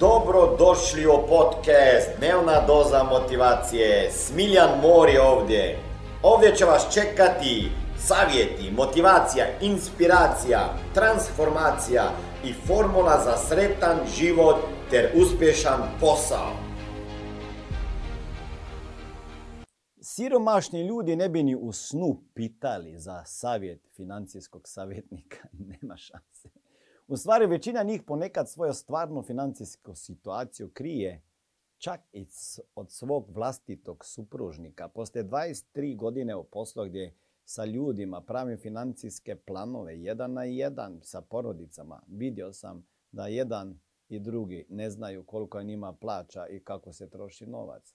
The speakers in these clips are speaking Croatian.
Dobro došli u podcast Dnevna doza motivacije. Smiljan Mor je ovdje. Ovdje će vas čekati savjeti, motivacija, inspiracija, transformacija i formula za sretan život ter uspješan posao. Siromašni ljudi ne bi ni u snu pitali za savjet financijskog savjetnika. Nema šanse. U stvari, većina njih ponekad svoju stvarnu financijsku situaciju krije čak i od svog vlastitog supružnika. Poslije 23 godine u poslu gdje sa ljudima pravim financijske planove, jedan na jedan sa porodicama, vidio sam da jedan i drugi ne znaju koliko je njima plaća i kako se troši novac.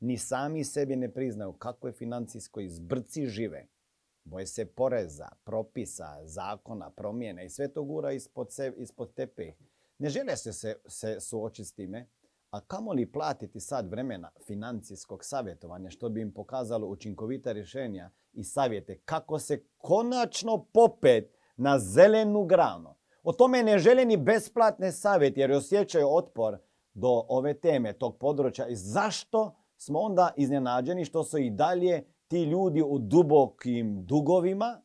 Ni sami sebi ne priznaju kakve financijskoj izbrci žive. Boje se poreza, propisa, zakona, promjene i sve to gura ispod, se, ispod tepe. Ne žele se, se, se suočiti s time, a kamo li platiti sad vremena financijskog savjetovanja što bi im pokazalo učinkovita rješenja i savjete kako se konačno popet na zelenu granu. O tome ne žele ni besplatne savjeti jer osjećaju otpor do ove teme, tog područja. I zašto smo onda iznenađeni što su i dalje ti ljudi u dubokim dugovima.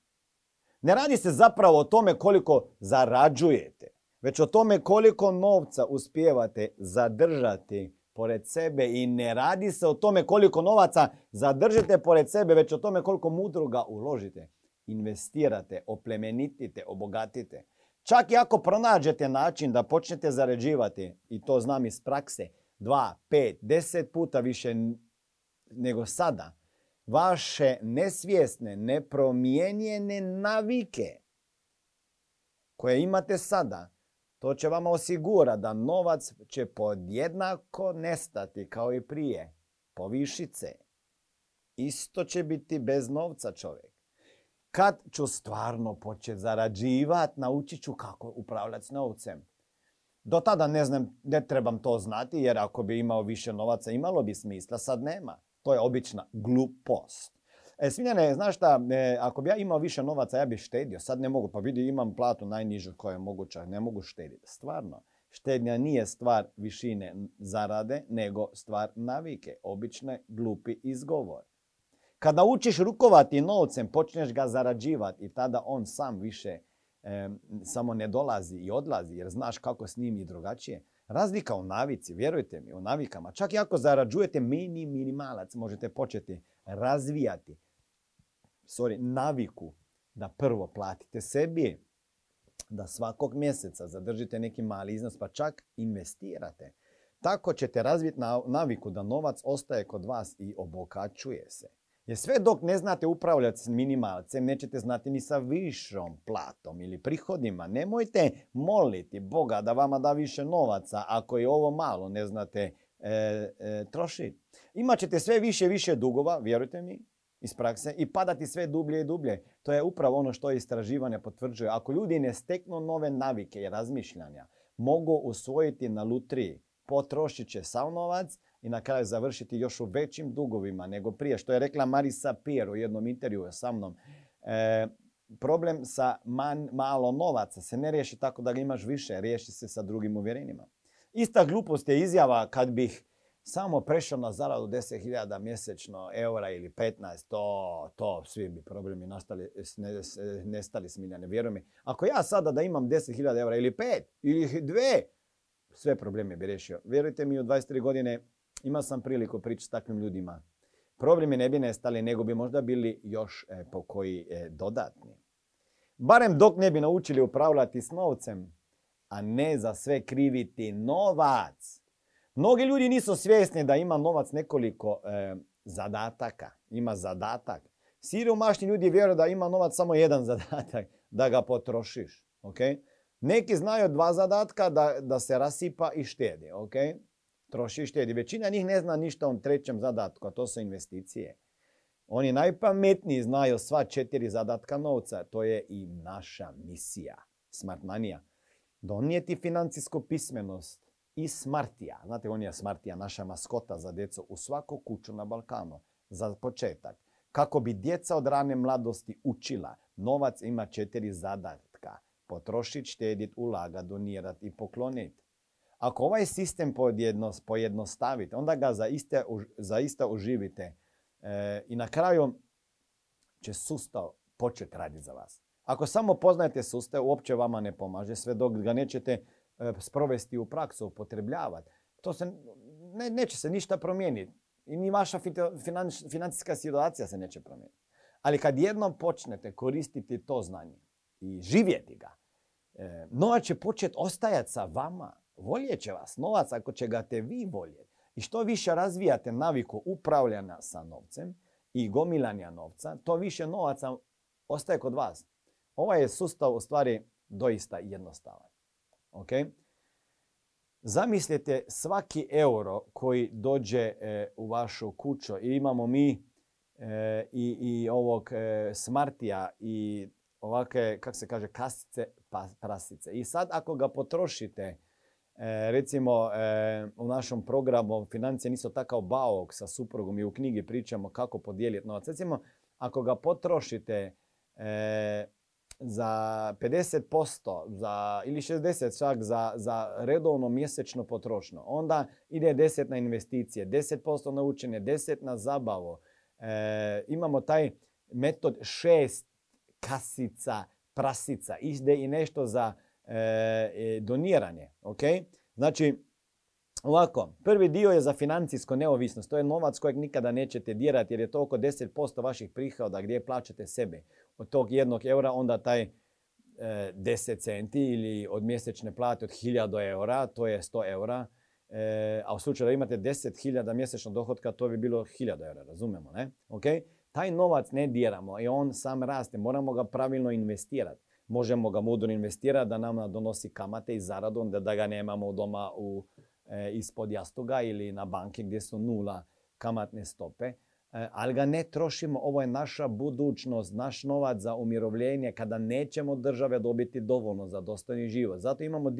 Ne radi se zapravo o tome koliko zarađujete, već o tome koliko novca uspijevate zadržati pored sebe i ne radi se o tome koliko novaca zadržite pored sebe, već o tome koliko mudroga uložite, investirate, oplemenitite, obogatite. Čak i ako pronađete način da počnete zarađivati, i to znam iz prakse, dva, pet, deset puta više nego sada, vaše nesvjesne, nepromijenjene navike koje imate sada, to će vam osigurati da novac će podjednako nestati kao i prije. Povišice. Isto će biti bez novca čovjek. Kad ću stvarno početi zarađivati, naučit ću kako upravljati s novcem. Do tada ne znam, ne trebam to znati, jer ako bi imao više novaca, imalo bi smisla, sad nema. To je obična glupost. E, Smiljane, znaš šta, e, ako bi ja imao više novaca, ja bih štedio. Sad ne mogu, pa vidi imam platu najnižu koja je moguća, ne mogu štediti. Stvarno, štednja nije stvar višine zarade, nego stvar navike, obične glupi izgovor. Kad naučiš rukovati novcem, počneš ga zarađivati i tada on sam više e, samo ne dolazi i odlazi, jer znaš kako s njim i drugačije. Razlika u navici, vjerujte mi, u navikama. Čak i ako zarađujete mini minimalac, možete početi razvijati sorry, naviku da prvo platite sebi, da svakog mjeseca zadržite neki mali iznos, pa čak investirate. Tako ćete razviti naviku da novac ostaje kod vas i obokačuje se. Jer sve dok ne znate upravljati s minimalcem, nećete znati ni sa višom platom ili prihodima. Nemojte moliti Boga da vama da više novaca ako je ovo malo ne znate e, e, trošiti. Imaćete sve više i više dugova, vjerujte mi, iz prakse i padati sve dublje i dublje. To je upravo ono što istraživanje potvrđuje. Ako ljudi ne steknu nove navike i razmišljanja, mogu usvojiti na lutriji, potrošit će sav novac i na kraju završiti još u većim dugovima nego prije. Što je rekla Marisa Pier u jednom intervju sa mnom. E, problem sa man, malo novaca se ne riješi tako da ga imaš više, riješi se sa drugim uvjerenjima. Ista glupost je izjava kad bih samo prešao na zaradu 10.000 mjesečno eura ili 15, to, to svi bi problemi nastali, nestali smiljane. Vjeruj mi, ako ja sada da imam 10.000 eura ili 5 ili dve, sve probleme bi riješio. Vjerujte mi, u 23 godine imao sam priliku pričati s takvim ljudima. Problemi ne bi nestali, nego bi možda bili još e, po koji e, dodatni. Barem dok ne bi naučili upravljati s novcem, a ne za sve kriviti novac. Mnogi ljudi nisu svjesni da ima novac nekoliko e, zadataka. Ima zadatak. Siromašni ljudi vjeruju da ima novac samo jedan zadatak, da ga potrošiš. Okay? Neki znaju dva zadatka da, da se rasipa i štedi. Okay? Troši i štedi. Većina njih ne zna ništa o trećem zadatku, a to su investicije. Oni najpametniji znaju sva četiri zadatka novca. To je i naša misija. Smartmanija. Donijeti financijsku pismenost i Smartija. Znate, on je Smartija, naša maskota za djecu u svaku kuću na Balkanu. Za početak. Kako bi djeca od rane mladosti učila, novac ima četiri zadatka. Potrošit, štedit, ulagat, donirat i poklonit. Ako ovaj sistem pojednostavite, onda ga zaista, zaista uživite. E, I na kraju će sustav početi raditi za vas. Ako samo poznajete sustav, uopće vama ne pomaže, sve dok ga nećete e, sprovesti u praksu, upotrebljavati. To se, ne, neće se ništa promijeniti. I ni vaša financijska situacija se neće promijeniti. Ali kad jednom počnete koristiti to znanje i živjeti ga, e, novac će početi ostajati sa vama. Voljet će vas novac ako će ga te vi voljeti. I što više razvijate naviku upravljanja sa novcem i gomilanja novca, to više novaca ostaje kod vas. Ovaj je sustav u stvari doista jednostavan. Okay? Zamislite svaki euro koji dođe e, u vašu kuću i imamo mi e, i, i ovog e, smartija i ovakve, kako se kaže, kasice pa, prasice. I sad ako ga potrošite, recimo u našem programu Financije nisu takav baok sa suprugom i u knjigi pričamo kako podijeliti novac. Recimo, ako ga potrošite za 50% za, ili 60% čak za, za redovno mjesečno potrošno. Onda ide 10 na investicije, 10% na učenje, 10 na zabavu. E, imamo taj metod šest kasica, prasica. Ide i nešto za e, doniranje. Okay? Znači, Ovako, prvi dio je za financijsko neovisnost. To je novac kojeg nikada nećete dirati jer je to oko 10% vaših prihoda gdje plaćate sebe. Od tog jednog eura onda taj e, 10 centi ili od mjesečne plate od 1000 eura, to je 100 eura. E, a u slučaju da imate 10.000 mjesečnog dohodka, to bi bilo 1000 eura, razumemo, ne? Okay? Taj novac ne diramo i on sam raste, moramo ga pravilno investirati. Možemo ga mudro investirati da nam donosi kamate i zaradu, onda da ga nemamo doma u E, ispod jastoga ili na banke gdje su nula kamatne stope. E, ali ga ne trošimo, ovo je naša budućnost, naš novac za umirovljenje kada nećemo države dobiti dovoljno za dostojni život. Zato imamo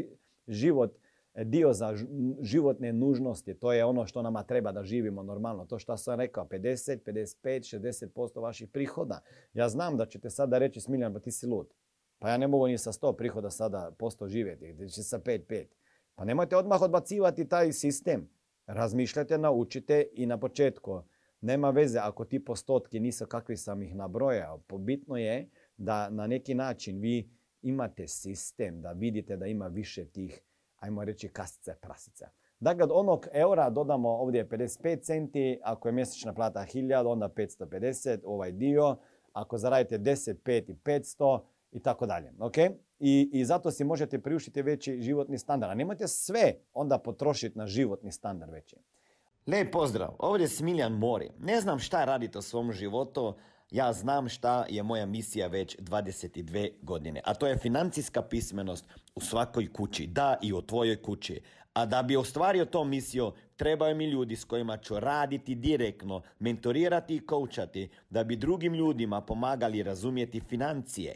život, e, dio za životne nužnosti. To je ono što nama treba da živimo normalno. To što sam rekao, 50, 55, 60% vaših prihoda. Ja znam da ćete sada reći, Smiljan, pa ti si lud. Pa ja ne mogu ni sa 100 prihoda sada posto živjeti, gdje će sa 5-5. Pa nemojte odmah odbacivati taj sistem. Razmišljajte, naučite i na početku. Nema veze ako ti postotki nisu kakvi sam ih nabrojao. Pobitno je da na neki način vi imate sistem, da vidite da ima više tih, ajmo reći, kasice prasica. Dakle, od onog eura dodamo ovdje 55 centi, ako je mjesečna plata 1000, onda 550, ovaj dio. Ako zaradite 10, 5 i 500 i tako dalje. Okay? I, I zato si možete priuštiti veći životni standard. A nemojte sve onda potrošiti na životni standard veći. Lijep pozdrav, ovdje je Smiljan Mori. Ne znam šta radite u svom životu, ja znam šta je moja misija već 22 godine, a to je financijska pismenost u svakoj kući, da i u tvojoj kući. A da bi ostvario to misiju, trebaju mi ljudi s kojima ću raditi direktno, mentorirati i koučati, da bi drugim ljudima pomagali razumjeti financije.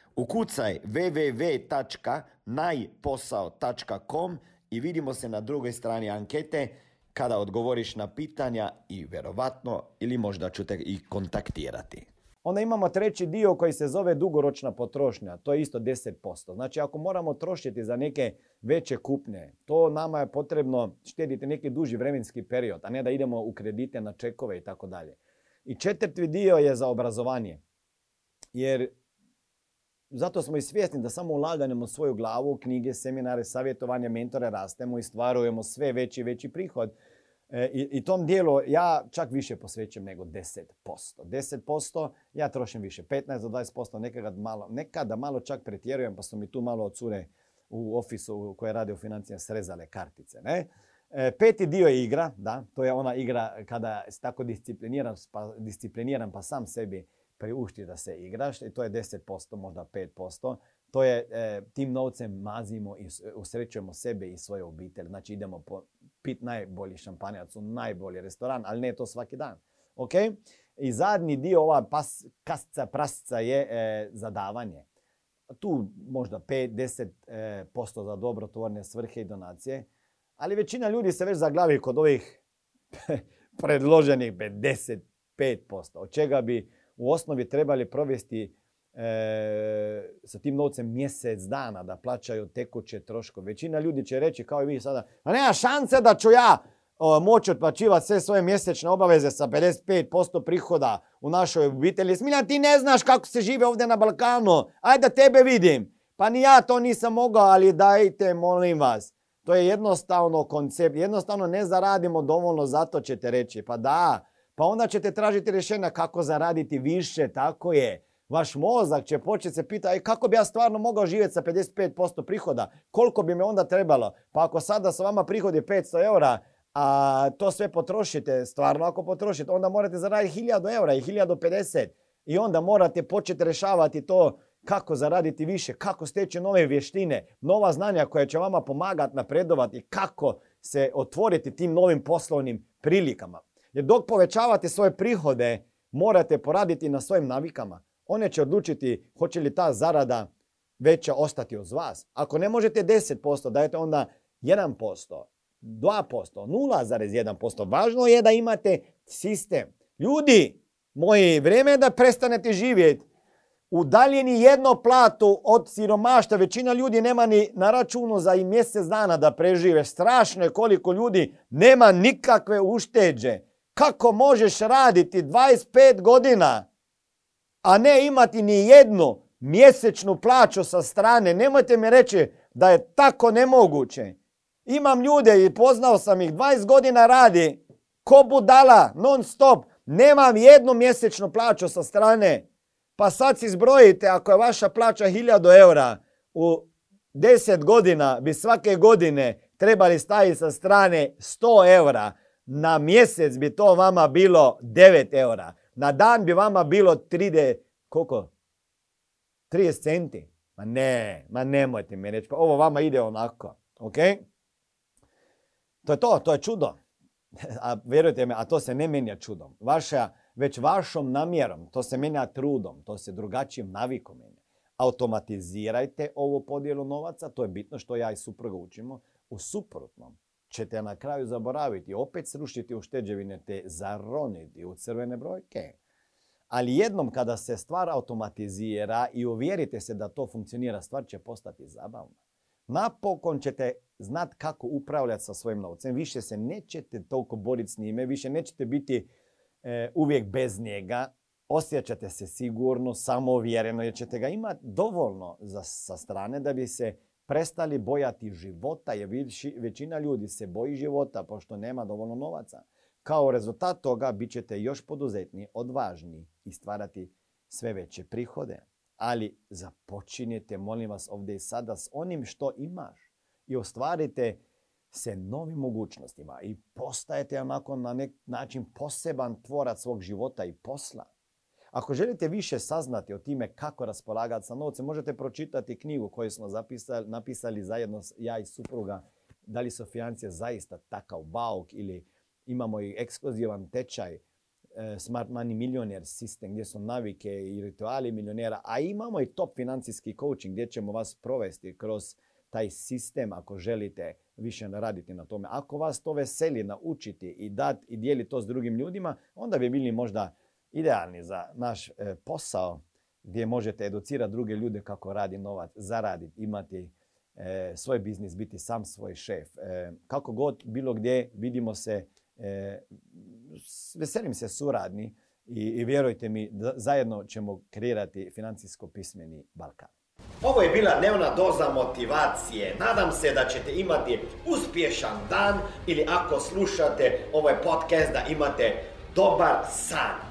Ukucaj www.najposao.com i vidimo se na drugoj strani ankete kada odgovoriš na pitanja i vjerovatno ili možda ću te i kontaktirati. Onda imamo treći dio koji se zove dugoročna potrošnja, to je isto 10%. Znači ako moramo trošiti za neke veće kupne, to nama je potrebno štediti neki duži vremenski period, a ne da idemo u kredite na čekove i tako dalje. I četvrti dio je za obrazovanje. Jer zato smo i svjesni da samo ulaganjem u svoju glavu, knjige, seminare, savjetovanje, mentore rastemo i stvarujemo sve veći i veći prihod. E, I, I tom dijelu ja čak više posvećujem nego 10%. 10% ja trošim više, 15 do 20%, nekada malo, nekada malo čak pretjerujem pa su mi tu malo cure u ofisu koje rade u financijama srezale kartice. Ne? E, peti dio je igra, da, to je ona igra kada si tako discipliniran pa, discipliniran pa sam sebi priušti da se igraš i to je 10%, možda 5%. To je, e, tim novcem mazimo i usrećujemo sebe i svoje obitelj. Znači idemo po pit najbolji šampanjac u najbolji restoran, ali ne to svaki dan. Ok? I zadnji dio, ova pas, kasca, prasca je e, zadavanje. Tu možda 5-10% e, za dobrotvorne svrhe i donacije. Ali većina ljudi se već zaglavi kod ovih predloženih 55%. Od čega bi u osnovi trebali provesti e, sa tim novcem mjesec dana da plaćaju tekuće troškove. Većina ljudi će reći kao i vi sada, a nema šanse da ću ja moći otplaćivati sve svoje mjesečne obaveze sa 55% prihoda u našoj obitelji. Smiljan, ti ne znaš kako se žive ovdje na Balkanu. Ajde da tebe vidim. Pa ni ja to nisam mogao, ali dajte, molim vas. To je jednostavno koncept. Jednostavno ne zaradimo dovoljno, zato ćete reći. Pa da, pa onda ćete tražiti rješenja kako zaraditi više, tako je. Vaš mozak će početi se pitati kako bi ja stvarno mogao živjeti sa 55% prihoda, koliko bi me onda trebalo. Pa ako sada sa vama prihodi 500 eura, a to sve potrošite, stvarno ako potrošite, onda morate zaraditi 1000 eura i 1050 i onda morate početi rješavati to kako zaraditi više, kako steći nove vještine, nova znanja koja će vama pomagati napredovati, kako se otvoriti tim novim poslovnim prilikama. Jer dok povećavate svoje prihode, morate poraditi na svojim navikama. One će odlučiti hoće li ta zarada veća ostati uz vas. Ako ne možete 10%, dajete onda 1%, 2%, 0,1%. Važno je da imate sistem. Ljudi, moji, vrijeme je da prestanete živjeti udaljeni jedno platu od siromaštva. Većina ljudi nema ni na računu za i mjesec dana da prežive. Strašno je koliko ljudi nema nikakve ušteđe. Kako možeš raditi 25 godina, a ne imati ni jednu mjesečnu plaću sa strane? Nemojte mi reći da je tako nemoguće. Imam ljude i poznao sam ih, 20 godina radi, ko budala, non stop. Nemam jednu mjesečnu plaću sa strane. Pa sad si zbrojite, ako je vaša plaća 1000 eura, u 10 godina bi svake godine trebali staviti sa strane 100 eura. Na mjesec bi to vama bilo 9 eura. Na dan bi vama bilo 30, koliko? 30 centi. Ma ne, ma nemojte mi reći. Pa ovo vama ide onako. Ok? To je to, to je čudo. A vjerujte me, a to se ne menja čudom. Vaša, već vašom namjerom, to se menja trudom, to se drugačijim navikom menja. Automatizirajte ovu podjelu novaca, to je bitno što ja i supruga učimo. U suprotnom ćete na kraju zaboraviti, opet srušiti u šteđevine te zaroniti u crvene brojke. Ali jednom kada se stvar automatizira i uvjerite se da to funkcionira, stvar će postati zabavna. Napokon ćete znati kako upravljati sa svojim novcem. Više se nećete toliko boriti s njime, više nećete biti e, uvijek bez njega. Osjećate se sigurno, samouvjereno jer ćete ga imati dovoljno za, sa strane da bi se prestali bojati života jer većina ljudi se boji života pošto nema dovoljno novaca. Kao rezultat toga bit ćete još poduzetniji, odvažniji i stvarati sve veće prihode ali započinjete, molim vas, ovdje i sada s onim što imaš i ostvarite se novim mogućnostima i postajete onako na nek način poseban tvorac svog života i posla. Ako želite više saznati o time kako raspolagati sa novcem, možete pročitati knjigu koju smo zapisali, napisali zajedno ja i supruga. Da li su financije zaista takav bauk ili imamo i ekskluzivan tečaj E, Smart Money Millionaire sistem gdje su navike i rituali milionera, a imamo i top financijski coaching gdje ćemo vas provesti kroz taj sistem ako želite više raditi na tome. Ako vas to veseli naučiti i dati i dijeliti to s drugim ljudima, onda bi bili možda idealni za naš e, posao gdje možete educirati druge ljude kako radi novac, zaraditi, imati e, svoj biznis, biti sam svoj šef. kako god, bilo gdje, vidimo se veselim se suradni i, i vjerujte mi, da zajedno ćemo kreirati financijsko pismeni Balkan. Ovo je bila dnevna doza motivacije. Nadam se da ćete imati uspješan dan ili ako slušate ovaj podcast da imate dobar san.